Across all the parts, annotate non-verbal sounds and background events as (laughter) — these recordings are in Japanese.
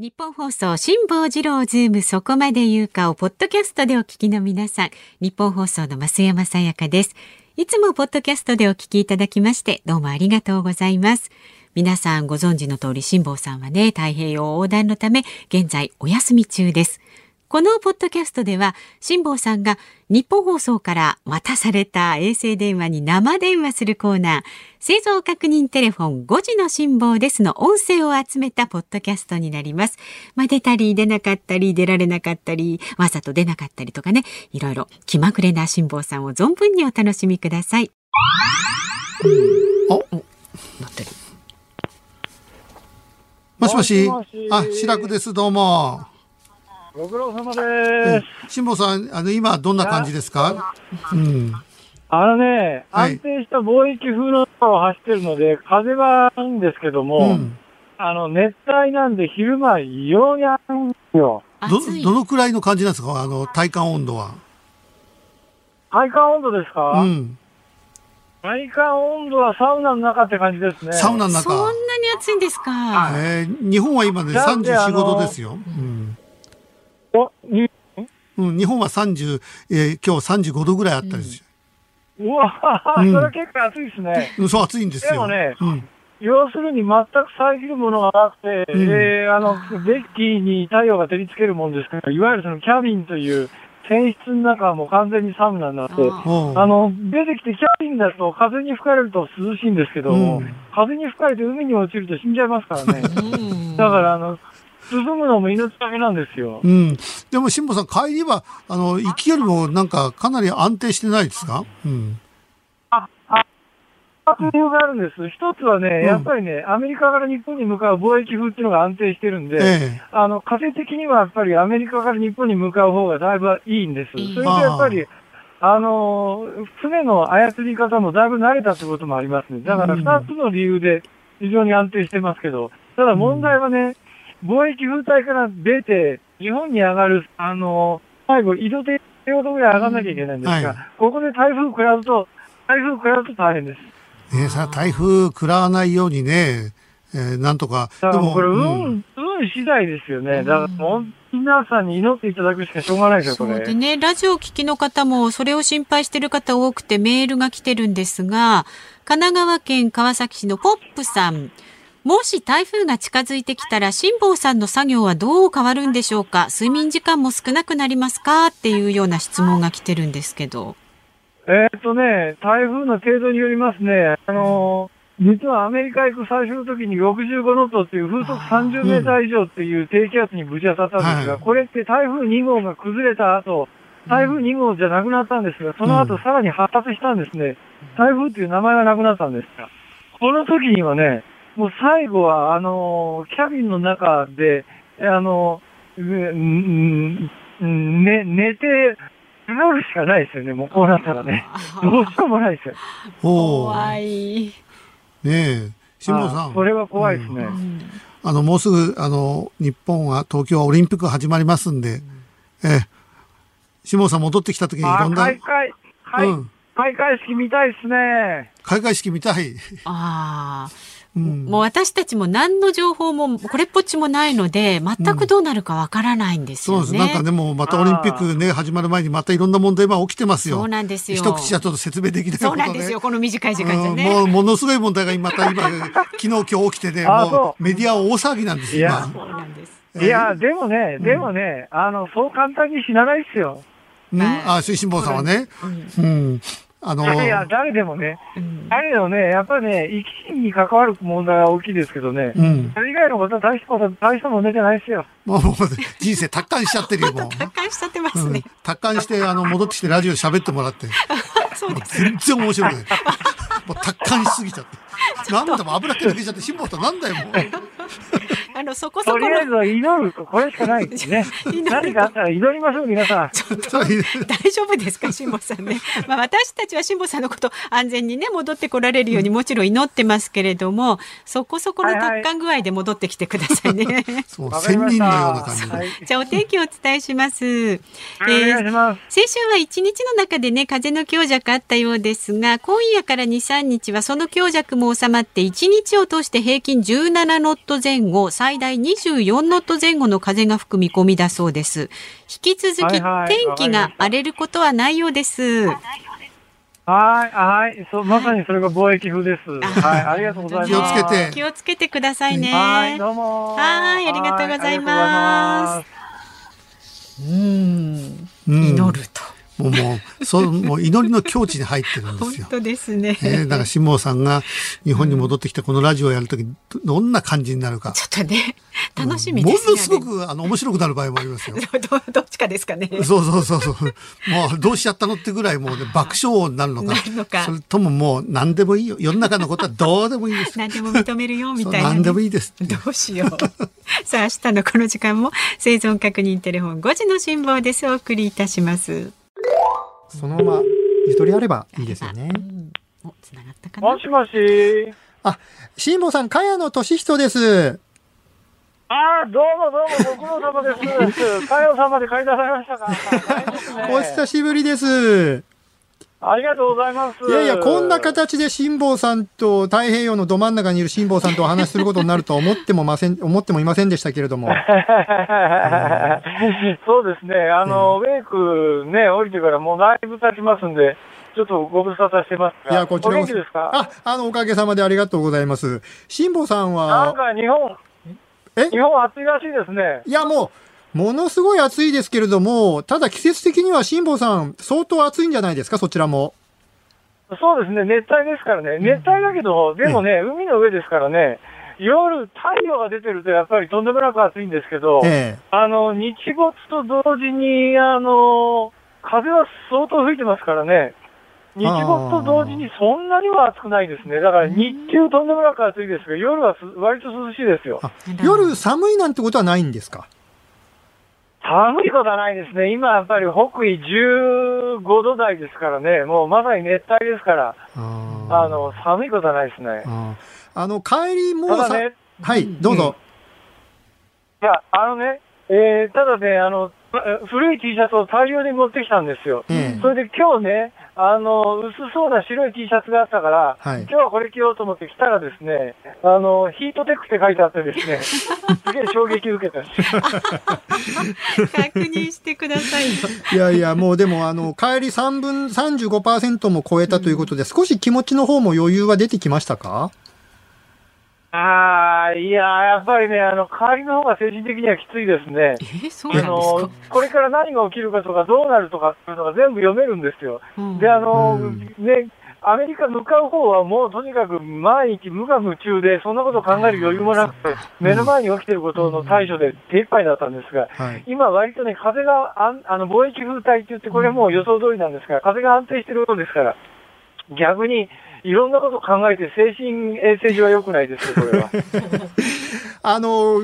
ニッポン放送辛坊治郎ズームそこまで言うかをポッドキャストでお聞きの皆さん。ニッポン放送の増山さやかです。いつもポッドキャストでお聞きいただきましてどうもありがとうございます。皆さんご存知の通り辛坊さんはね太平洋横断のため現在お休み中です。このポッドキャストでは辛坊さんがニッポン放送から渡された衛星電話に生電話するコーナー生存確認テレフォン5時の辛坊ですの音声を集めたポッドキャストになります。まあ、出たり出なかったり出られなかったりわざと出なかったりとかねいろいろ気まぐれな辛坊さんを存分にお楽しみください。お、なってるもしもしもしもしあ、白くです。どうも。ご苦労様です。辛坊さん、あの、今どんな感じですか？うん。あのね、はい安定した貿易風の中を走ってるので、風はいいんですけども、うん。あの、熱帯なんで昼間異様に暑いんですよ。どどのくらいの感じなんですか？あの、体感温度は。体感温度ですか、うん。体感温度はサウナの中って感じですね。サウナの中。そんなに暑いんですか？えー日本は今ね、なんで34、5あの度ですよ。うん。うん、日本は30、えー今日35度ぐらいあったりすうわ、うんそれは結構暑いですね。る。うん、そう暑いんですよ。でもねうん。要するに全く遮るものがなくて、うんえーあの、デッキに太陽が照りつけるもんですから、いわゆるそのキャビンという船室の中はもう完全にサウナになって、あの、出てきてキャビンだと風に吹かれると涼しいんですけど、うん風に吹かれて海に落ちると死んじゃいますからね。うんだから、あの、進むのも命がけなんですよ。うん。でも、辛坊さん、帰りは、あの、行きよりもなんか、かなり安定してないですか？うん。二つ理由があるんです。一つはね、うんやっぱりね、アメリカから日本に向かう貿易風っていうのが安定してるんで、えあの、風的にはやっぱりアメリカから日本に向かう方がだいぶいいんです。それとやっぱり、あの、船の操り方もだいぶ慣れたってこともありますね。だからうん二つの理由で非常に安定してますけど、ただ問題はね、貿易風帯から出て、日本に上がる、あの、最後、井戸で程度ぐらい上がんなきゃいけないんですが、うんはいここで台風食らうと、台風食らうと大変です。えねさ、台風食らわないようにね、えーなんとか。だからもうこれ、運、うん運次第ですよね。だからもう、皆さんに祈っていただくしかしょうがないですよ、これ。そうでね、ラジオを聞きの方もそれを心配している方多くてメールが来てるんですが、神奈川県川崎市のポップさん、もし台風が近づいてきたら辛坊さんの作業はどう変わるんでしょうか？睡眠時間も少なくなりますか？っていうような質問が来てるんですけど。えーっとね、台風の程度によりますね、あのー実はアメリカ行く最初の時に65ノットっていう風速30メーター以上っていう低気圧にぶち当たったんですが、はいこれって台風2号が崩れた後、台風2号じゃなくなったんですが、その後さらに発達したんですね。台風っていう名前がなくなったんですが、この時にはね、もう最後は、あのーキャビンの中で、あのーうんうんね、寝て、祈るしかないですよね、もうこうなったらね。(laughs) どうしようもないですよ。おお。怖ねい。え。辛坊さん。あそれは怖いですね。うんあの、もうすぐ、あの、日本は、東京はオリンピック始まりますんで、ええ。辛坊さん戻ってきた時にいあろんな、開会、はい、うん。開会式見たいですね。開会式見たい。ああ、うん。もう私たちも何の情報もこれっぽっちもないので、全くどうなるかわからないんですよね。そうです。なんかでも、またオリンピックね、始まる前にまたいろんな問題が起きてますよ。そうなんですよ。一口じゃちょっと説明できないことね。そうなんですよ。この短い時間じゃね。うんもう、ものすごい問題が今、また今、(laughs) 昨日今日起きてね、もうメディア大騒ぎなんですよ、いや今。そうなんです。えーいや、でもね、でもね、あの、そう簡単に死なないですよ。うん、はいあ、水辛坊さんはね。うんうん。あの、いやいや、誰でもね、うん誰でもね、やっぱりね、生き死に関わる問題は大きいですけどね、うん。それ以外のことは大したこと、大した問題じゃないですよ。もう、もう人生達観しちゃってるよ、もう。(laughs) 達観しちゃってまうんすね。、達観して、あの、戻ってきてラジオで喋ってもらって。そうです。全然面白くない。もう達観しすぎちゃって。なんだもう油気抜けちゃって、辛坊さんなんだよ、もう。あの、そこそこのとりあえずは祈ると、これしかないですね。(laughs) 祈る何かあったら祈りましょう、皆さん。そう大丈夫ですか辛坊さんね。まあ私たちは辛坊さんのこと安全にね戻ってこられるようにもちろん祈ってますけれども、そこそこの達観具合で戻ってきてくださいね。そう、わかり仙ました人のような感じで。はい。じゃあお天気をお伝えします。えお願いします。先週は一日の中でね風の強弱あったようですが今夜から2、3日はその強弱も収まって1日を通して平均17ノット前後最最大24ノット前後の風が吹く見込みだそうです。引き続きはいはい天気が荒れることはないようです。はい、はい。そう、まさにそれが貿易風です。はい、ありがとうございます。気をつけて気をつけてくださいね。はい、どうも。はいありがとうございますうん祈ると。もう、もう、そう、もう祈りの境地に入ってるんで本すよ。当ですね。えーだから、辛坊さんが日本に戻ってきてこのラジオをやるとき、どどんな感じになるか。ちょっとね、楽しみですね。ものすごく、あの、面白くなる場合もありますよ。(laughs) どどっちかですかね。そうそうそうそう。もうどうしちゃったのってぐらいもうね、(laughs) 爆笑になるのか。なるのかそれとももう何でもいいよ。世の中のことはどうでもいいです。何でも認めるよみたいな、そう何でもいいですどうしよう。さあ明日のこの時間も生存確認テレフォン5時の辛抱ですお送りいたします。そのままゆとりあればいいですよねう。んお、つながったかな？も。しもし。あ、辛坊さん、茅野俊人です。ああ、どうもどうも、ご苦労様です。(laughs) かよさんまで買い出されましたか？(laughs) お久しぶりです。ありがとうございます。いやいや、こんな形で辛坊さんと太平洋のど真ん中にいる辛坊さんとお話しすることになるとは思ってもません、(laughs) 思ってもいませんでしたけれども。そうですね。あの、ウェイクね、降りてからもうだいぶ経ちますんで、ちょっとご無沙汰してますが。いや、こちらおこそ元気ですか？あ、あの、おかげさまでありがとうございます。辛坊さんなんは、か日本、え？日本暑いらしいですね。いや、もう、ものすごい暑いですけれども、ただ季節的には辛坊さん、相当暑いんじゃないですか、そちらも。そうですね、熱帯ですからね。熱帯だけど、でもね、海の上ですからね、夜、太陽が出てるとやっぱりとんでもなく暑いんですけど、ええ。あの、日没と同時に、あの、風は相当吹いてますからね、日没と同時にそんなには暑くないですね。だから日中とんでもなく暑いですが、夜はす割と涼しいですよ。あ夜寒いなんてことはないんですか？寒いことはないですね。今やっぱり北緯15度台ですからね、もうまさに熱帯ですから、ああの、寒いことはないですね。ああの、帰りもうさ、ただね、はい、どうぞ。いや、あのね、えー、ただね、あの、え古い T シャツを大量に持ってきたんですよ。ええそれで今日ね、あの、薄そうな白い T シャツがあったから、はい今日はこれ着ようと思って着たらですね、あの、ヒートテックって書いてあってですね、(laughs) すげえ衝撃受けた。確認してくださいよ。いやいや、もうでも、あの、帰り3分、35%も超えたということで、少し気持ちの方も余裕は出てきましたか？あー、いやー、やっぱりね、あの、帰りの方が精神的にはきついですね。え、そうなんあですの、これから何が起きるかとか、どうなるとかっていうのが全部読めるんですよ。か。うんで、あの、うんね、アメリカ向かう方はもうとにかく毎日無我夢中で、そんなことを考える余裕もなくて、目の前に起きていることの対処で手一杯だったんですが、はい。今今割とね、風があん、あの、貿易風帯って言って、これもう予想通りなんですが、風が安定してるようですから、逆に、いろんなことを考えて、精神衛生上は良くないですよ、これは。(laughs) あの、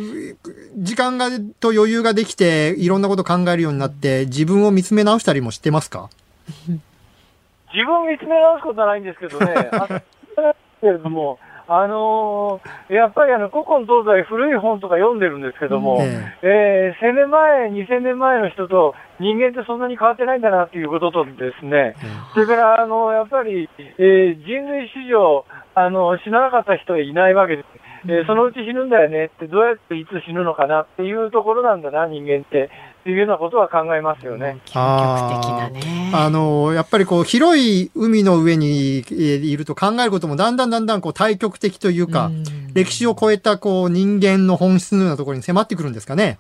時間が、と余裕ができて、いろんなこと考えるようになって、自分を見つめ直したりもしてますか？自分を見つめ直すことはないんですけどね、(laughs) あけれども、あのーやっぱりあの、古今東西古い本とか読んでるんですけども、ええー1000年前、2000年前の人と人間ってそんなに変わってないんだなっていうこととですね、それから、あの、やっぱり、えー人類史上、あの、死ななかった人はいないわけです。えーそのうち死ぬんだよねって、どうやっていつ死ぬのかなっていうところなんだな、人間って。っていうようなことは考えますよね。究極的なね。あの、やっぱりこう、広い海の上にえーいると考えることもだんだんだんだんこう、対極的というか、うん歴史を超えたこう、人間の本質のようなところに迫ってくるんですかね。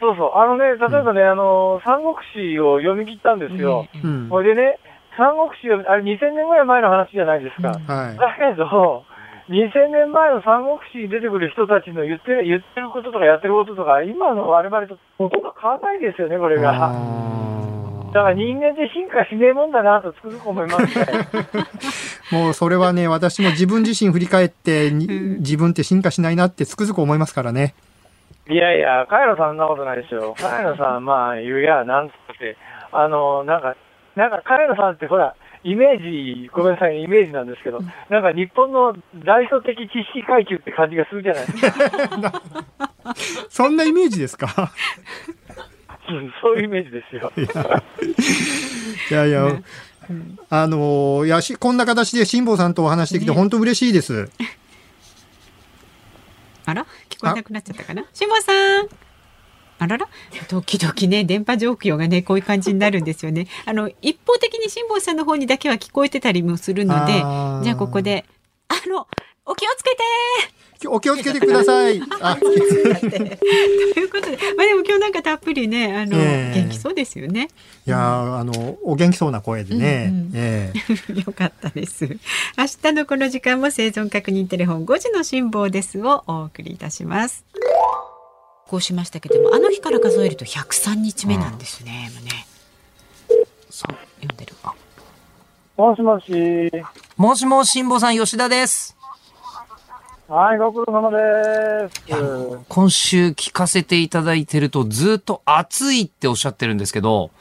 そうそう。あのね、例えばね、あの、三国志を読み切ったんですよ。ねうん。これでね、三国志を、あれ2000年ぐらい前の話じゃないですか。うんはい。だけど、2000年前の三国志に出てくる人たちの言ってる言ってることとかやってることとか、今の我々とほとんど変わらないですよね、これが。あだから人間って進化しねえもんだなとつくづく思いますね。ー (laughs) もうそれはね、私も自分自身振り返って、自分って進化しないなってつくづく思いますからね。いやいや、カイロさんそんなことないですよ。カイロさん、まあ、言うや、なんつって、あの、なんか、なんか、カイロさんってほら、イメージ、ごめんなさい、イメージなんですけど、なんか日本の大祖的知識階級って感じがするじゃないですか。(laughs) そんなイメージですか？うんそういうイメージですよ。いやいや、あのーいやし、こんな形で辛坊さんとお話できて本当嬉しいです。あら？聞聞こえなくなっちゃったかな？しもさん。あらら？時々ね電波状況がねこういう感じになるんですよね。あの一方的に辛坊さんの方にだけは聞こえてたりもするのでじゃあここであのお気をつけてお気をつけてください。(laughs) あということで、まあでも今日なんかたっぷりね、あの、ええ元気そうですよね。いやーあのお元気そうな声でね。うんうんええ (laughs) よかったです。明日のこの時間も生存確認テレフォン5時の辛抱ですをお送りいたします。こうしましたけども、あの日から数えると103日目なんですね。もうねそう、読んでる。あもしもし。もしもし、辛坊さん、吉田です。はい、ご苦労様です。今週聞かせていただいてると、ずっと暑いっておっしゃってるんですけど、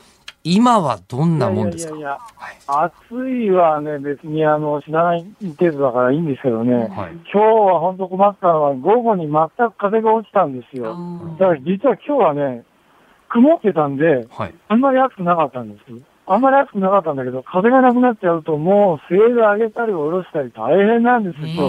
今はどんなもんですか？いやいやいや、暑いはね、別にあの、知らない程度だからいいんですけどね、はい。今日は本当困ったのは、午後に全く風が落ちたんですよ。だから実は今日はね、曇ってたんで、はい。あんまり暑くなかったんです。あんまり暑くなかったんだけど、風がなくなっちゃうと、もう、セール上げたり下ろしたり大変なんですねよ。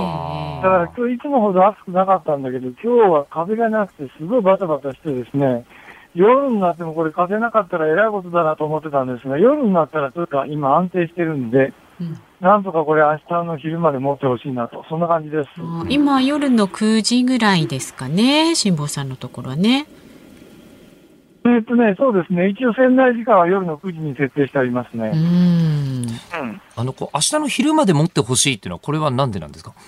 だから今日いつもほど暑くなかったんだけど、今日は風がなくてすごいバタバタしてですね、夜になってもこれ風なかったらえらいことだなと思ってたんですが、夜になったらちょっと今安定してるんで、うんなんとかこれ明日の昼まで持ってほしいなと、そんな感じです。あ今夜の9時ぐらいですかね、辛坊さんのところはね。えっとね、そうですね、一応仙台時間は夜の9時に設定してありますうね。ん。うん。あの、こう、明日の昼まで持ってほしいっていうのは、これはなんでなんですか？あ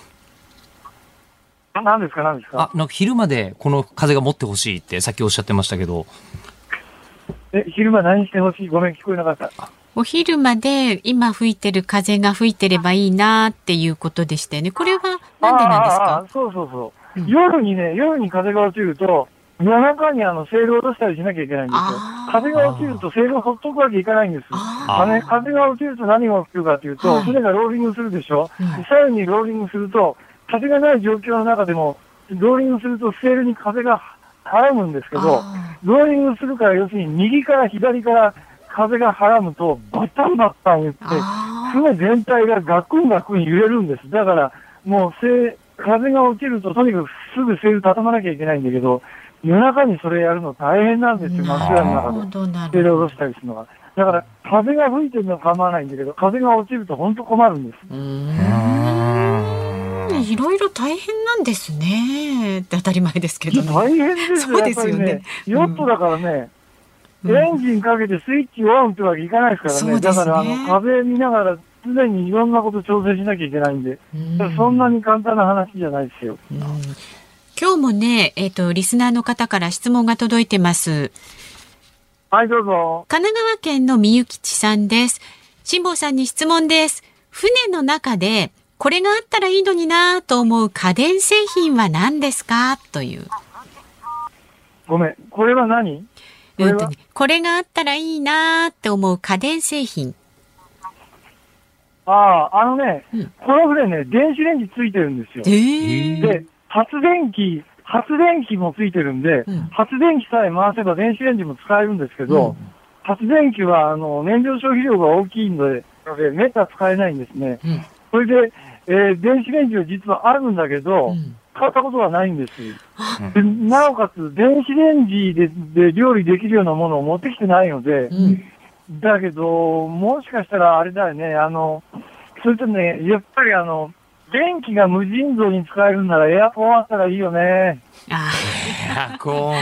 何ですか、何ですか。あ、なんか昼までこの風が持ってほしいってさっきおっしゃってましたけど、え、昼間何してほしい？ごめん、聞こえなかった。お昼まで今吹いてる風が吹いてればいいなっていうことでしたよね。これはなんでなんですか？ああああそうそうそう、うん夜にね、夜に風が落ちると、夜中にあの、セールを落としたりしなきゃいけないんですよ。風が落ちるとセールをほっとくわけいかないんです。あね、風が落ちると何が起きるかというと、はい。船がローリングするでしょ、うん。でさらにローリングすると、風がない状況の中でも、ローリングするとセールに風がはらむんですけど、あローリングするから、要するに右から左から風がはらむと、バタンバタン言って、あ船全体がガクンガクン揺れるんです。だから、もうせ、風が落ちると、とにかくすぐセール畳まなきゃいけないんだけど、夜中にそれやるの大変なんですよ、真っ暗の中で。セールを下ろ。したりするのが。だから、風が吹いてるのは構わないんだけど、風が落ちると本当困るんです。いろいろ大変なんですね。って当たり前ですけどね。大変ですそうですよね。ヨットだからね、うんエンジンかけてスイッチオンってわけいかないですからね。ねだから、あの、風見ながら常にいろんなこと調整しなきゃいけないんで、うんそんなに簡単な話じゃないですよ。うん今日もね、えっ、と、リスナーの方から質問が届いてます。はい、どうぞ。神奈川県のみゆきちさんです。辛坊さんに質問です。船の中で、これがあったらいいのになぁと思う家電製品は何ですか？という。ごめん。これは何？これは？これがあったらいいなぁって思う家電製品。ああ、あのね、うんこの船ね、電子レンジついてるんですよえ。ーで、発電機、発電機もついてるんで、うん発電機さえ回せば電子レンジも使えるんですけど、発電機はあの燃料消費量が大きいので、めった使えないんですね。うんそれで、えー電子レンジは実はあるんだけど、うん使ったことはないんです。でなおかつ、電子レンジでで料理できるようなものを持ってきてないので、うんだけど、もしかしたらあれだよね、あの、それとね、やっぱりあの、電気が無尽蔵に使えるならエアコンあったらいいよね。あエアコン。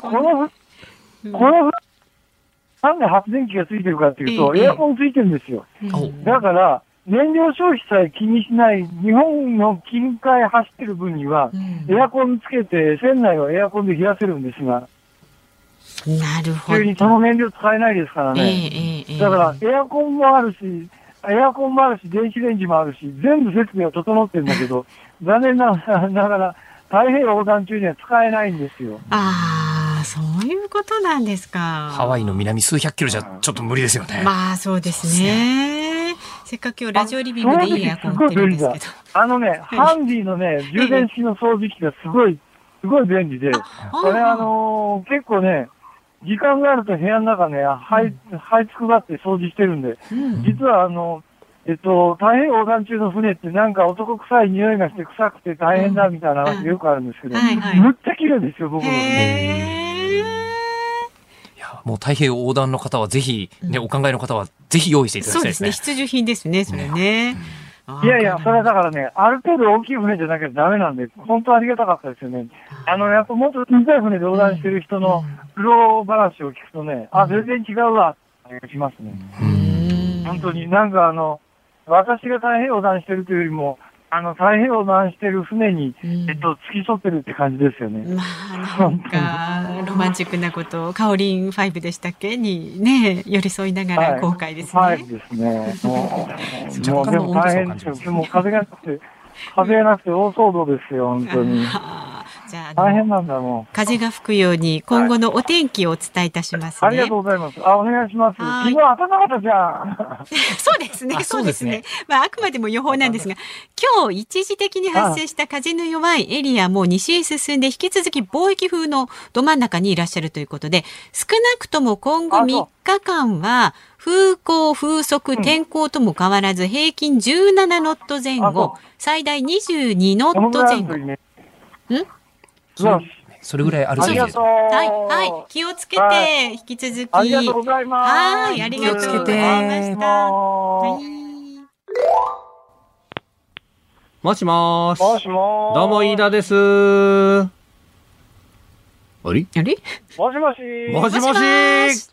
このふ、このふ、なんで発電機がついてるかっていうと、ええエアコンついてるんですよ。うんだから、燃料消費さえ気にしない、日本の近海走ってる分には、うんエアコンつけて、船内をエアコンで冷やせるんですが、なるほど。急にその燃料使えないですからええね。ええええだから、エアコンもあるし、エアコンもあるし、電子レンジもあるし、全部設備は整ってるんだけど、(laughs) 残念ながら、太平洋横断中には使えないんですよ。ああ、そういうことなんですか。ハワイの南数百キロじゃちょっと無理ですよね。まあそうですね。せっかく今日ラジオリビングでいいエアコン売ってるんですけど。あのね、(laughs) ハンディのね、充電式の掃除機がすごい、すごい便利で、これあのー結構ね、時間があると部屋の中ね、はい、はいつくばって掃除してるんで、うん。実はあの、えっと、太平洋横断中の船ってなんか男臭い匂いがして臭くて大変だみたいな話よくあるんですけど、はいはい。むっちゃ綺麗ですよ、僕のもう太平洋横断の方はぜひ、ね、お考えの方はぜひ用意していただそうですね。きたいですね。必需品ですね、それね。いやいや、それはだからね、ある程度大きい船じゃなきゃダメなんで、本当ありがたかったですよね。あの、やっぱもっと小さい船で横断してる人の苦労話を聞くとね、あ、全然違うわ、ってしますね。うん本当になんかあの、私が太平洋横断してるというよりも、あの、太平洋横断してる船に、うんえっと、付き添ってるって感じですよね。まあ、なんか、(laughs) ロマンチックなことを、カオリン5でしたっけ？にね、寄り添いながら公開ですね。はいですね。もう、(laughs) もうでも大変ですよ。でも風がなくて、風がなくて大騒動ですよ、本当に。はあじゃあ大変なんだも風が吹くように今後のお天気をお伝えいたしますう。ありね。がとうございます。あ、お願いします。はい昨日暖かかったじゃん。(laughs) そうですね。あそうですね。まああくまでも予報なんですが、今日一時的に発生した風の弱いエリアも西へ進んで引き続き貿易風のど真ん中にいらっしゃるということで、少なくとも今後あそう3日間は風向、風速、天候とも変わらず平均17ノット前後、最大22ノット前後ぐそれそれぐらいあるといいです。はい、はい、気をつけて、は引き続き。ありがとうございます。はいありがとうございましたはいもしもーし。もしもーし。どうも、飯田です。あれ？あれ？もしもし。もしもしもしもーし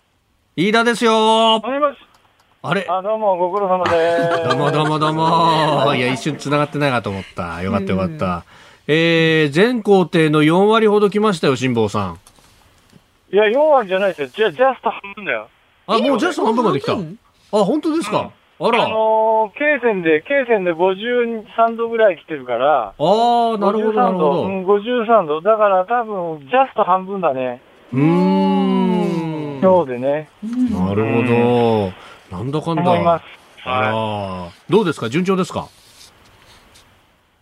飯田ですよもしもし。あれ？あ、どうも、ご苦労様です。(laughs) どうもどうもどうも。(laughs) いや、一瞬繋がってないかと思った。よかったよかった。えー、全工程の4割ほど来ましたよ、辛坊さん。いや、4割じゃないですよ。じゃあ、ジャスト半分だよ。あ、もうジャスト半分まで来た。あ、本当ですか？ああら。のー、経線で、経線で53度ぐらい来てるから、あー、なるほど、なる53ほど。度うん、53度。だから多分、ジャスト半分だね。うーん。今日でね。なるほど。なんだかんだ思いま。す。あら。どうですか？順調ですか？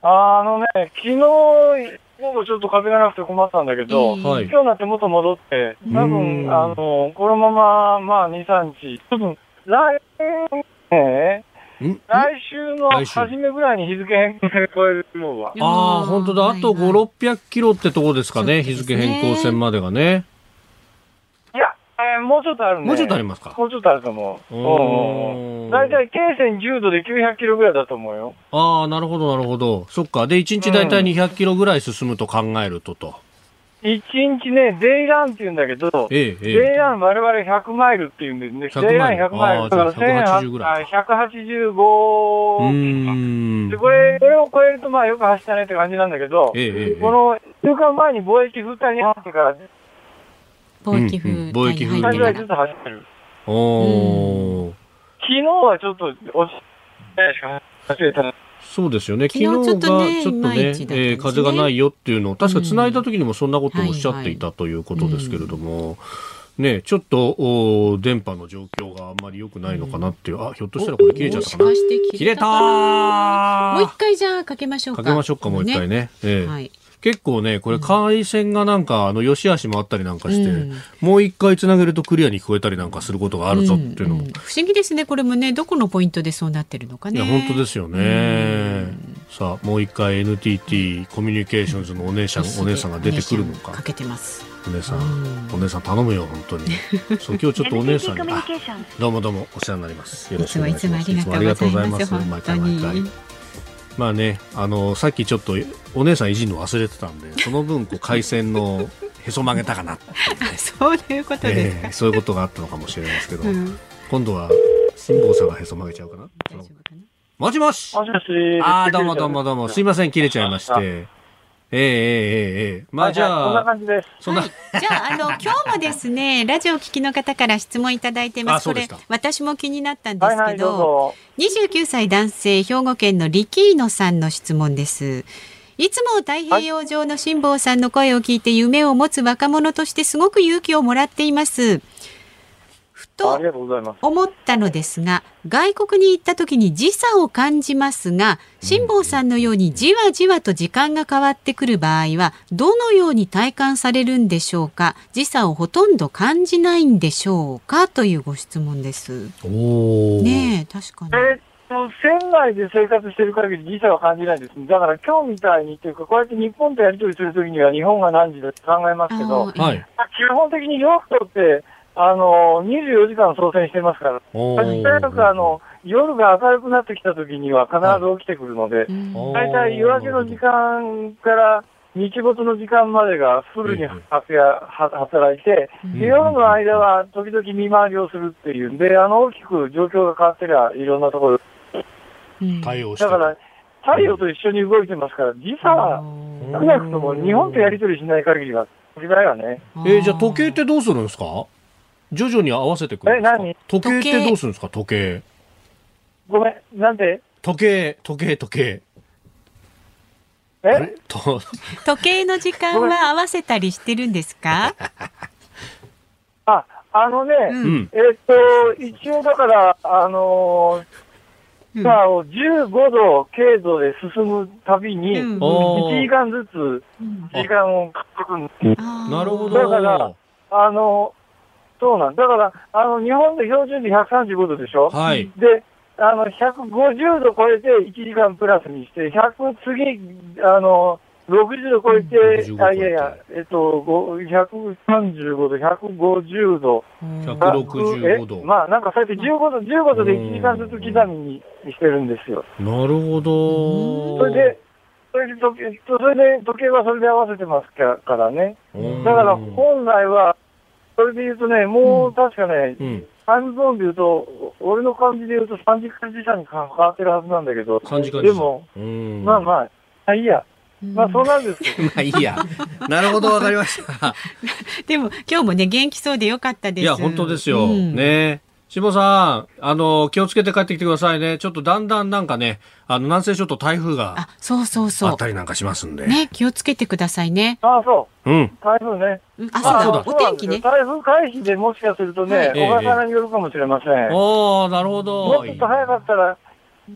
あのね、昨日、午後ちょっと風がなくて困ったんだけど、うんはい。今日になって元戻って、多う分、んあの、このまま、まあ、2、3日、多分、来、ねん？来週の来週初めぐらいに日付変更線超えると思うわ。ああ、本当だ。あと5、はいはい600キロってとこですかね。日付変更線までがね。えーもうちょっとあるね。もうちょっとありますか？もうちょっとあると思う。うんだいたい経線10度で900キロぐらいだと思うよ。ああ、なるほど、なるほど。そっか。で、1日だいたい200キロぐらい進むと考えるとと。1日ね、デイランって言うんだけど、ええ、デイええ。ラン我々100マイルって言うんですね。100デイランマイル100マイル。あーじゃあ180ぐらいあ185。うーんで、。これ、これを超えるとまあよく走ったねって感じなんだけど、ええ。この、1週間前に貿易風帯に入ってから、貿易風うんうん貿易風3帯に入ってからぐらいずっと走ってる。おー。昨日はちょっと、おし、しか走れたな。そうですよね。昨昨日日がちょっとねねえー風がないよっていうのを、確か繋いだ時にもそんなことをおっしゃっていたということですけれども、ね、ちょっと、お電波の状況があんまり良くないのかなっていう、あ、ひょっとしたらこれ切れちゃったかなもし。かして切れたもう一回じゃあかけましょうか。かけましょうか、もう一回ね。ええはい。結構ね、これ回線がなんか、あの、良し悪しもあったりなんかして、うんもう一回つなげるとクリアに聞こえたりなんかすることがあるぞっていうのも。んん不思議ですね。これもね、どこのポイントでそうなってるのかね。いや、本当ですよね。さあ、もう一回 NTT コミュニケーションズのお姉さん、お姉さんが出てくるのかか。けてます。お姉さんうん、お姉さん頼むよ、本当に。そう、今日ちょっとお姉さんに、あどうもどうもお世話になります。よろしくお願いします。いつもありがとうございます。毎回毎回。まあね、あの、さっきちょっとお姉さんいじるの忘れてたんで、その分、こう、回線の (laughs) へそ曲げたかなっていうね、そういうことですか。ええそういうことがあったのかもしれないですけど、うん今度は、辛坊さんがへそ曲げちゃうかな。大丈夫かなもしもしもしもし。ああ、どうもどうもどうも。すいません、切れちゃいまして。ええええええ。まあじゃあ、そんな感じです。そんな、はい、じゃあ、あの、(laughs) 今日もですね、ラジオ聞きの方から質問いただいてます。これ、私も気になったんですけど、はいはい、29歳男性、兵庫県のリキーノさんの質問です。いつも太平洋上の辛坊さんの声を聞いて夢を持つ若者としてすごく勇気をもらっています。ふとありがとうございます。思ったのですが、外国に行った時に時差を感じますが、辛坊さんのようにじわじわと時間が変わってくる場合は、どのように体感されるんでしょうか？時差をほとんど感じないんでしょうか？というご質問です。おー。ねえ、確かに。えっ船内で生活してる限り時差は感じないですね。だから今日みたいにというか、こうやって日本とやり取りするときには日本が何時だって考えますけど、はい。基本的にヨットって、あの、24時間操船してますから、お大体あの、夜が明るくなってきたときには必ず起きてくるので、大体夜明けの時間から日没の時間までがフルにええ働やは働いて、で夜の間は時々見回りをするっていうんで、あの大きく状況が変わってりゃいろんなところ、うん。対応して。だから太陽と一緒に動いてますから、時差は少なくとも日本とやり取りしない限りは、時代はね、えーじゃあ時計ってどうするんですか？徐々に合わせてくるんですか？え何？時計ってどうするんですか？時計。ごめん、なんで、時計、時計、時計。あえ (laughs) 時計の時間は合わせたりしてるんですか？(laughs) あ、あのね、うん。うん。えっと、一応だから、あのうん。ー、さあ、15度、経度で進むたびに、うん。お1時間ずつうん時間をかけるんです。なるほだからど。あの、そうなんだから、あの、日本で標準で135度でしょ？はい。で、あの、150度超えて1時間プラスにして、100、次、あの、60度超えて、65あ、いやいや、えっと、ご135度、150度。165度。えまあ、なんかそうやって15度、15度で1時間ずつ刻みにしてるんですよ。なるほど。それで、それで時計、それで時計はそれで合わせてますからね。うん、だから本来は、それで言うとね、もう確かね、うん。タイムゾーンで言うと、俺の感じで言うと3時間時差に関わってるはずなんだけど、3時間でも、うん。まあまあ、あいいや。まあそうなんですよ。(laughs) まあいいや。なるほど、わかりました。(laughs) でも今日もね元気そうでよかったですいや、本当ですよ。うんねしもさん、あの、気をつけて帰ってきてくださいね。ちょっとだんだんなんかね、あの、南西諸島台風があそうそうあそったりなんかしますんで。うね気をつけてくださいねああ、そう。うん。台風ね。うんああそうだお天気ね台風回避でもしかするとね、はい小笠原によるかもしれません。おー、なるほもど。うちょっと早かったら、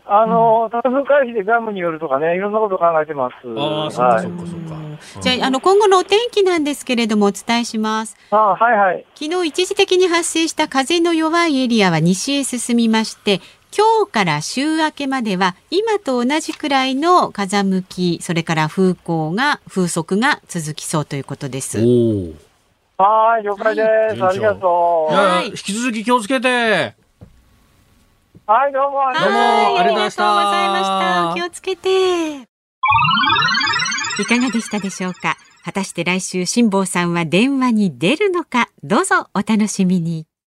あの、台風回避でガムによるとかね、いろんなこと考えてます。ああ、そっかはいそっかそっか。じゃああの今後のお天気なんですけれどもお伝えしますああはいはい。昨日一時的に発生した風の弱いエリアは西へ進みまして今日から週明けまでは今と同じくらいの風向きそれから風向が風速が続きそうということです。はい、了解です。はいありがとう。いやはい引き続き気をつけて。はい、どうもありがとう。どうもはいありがとうございましたありがとうございました。お気をつけて。いかがでしたでしょうか？果たして来週辛坊さんは電話に出るのか？どうぞお楽しみに。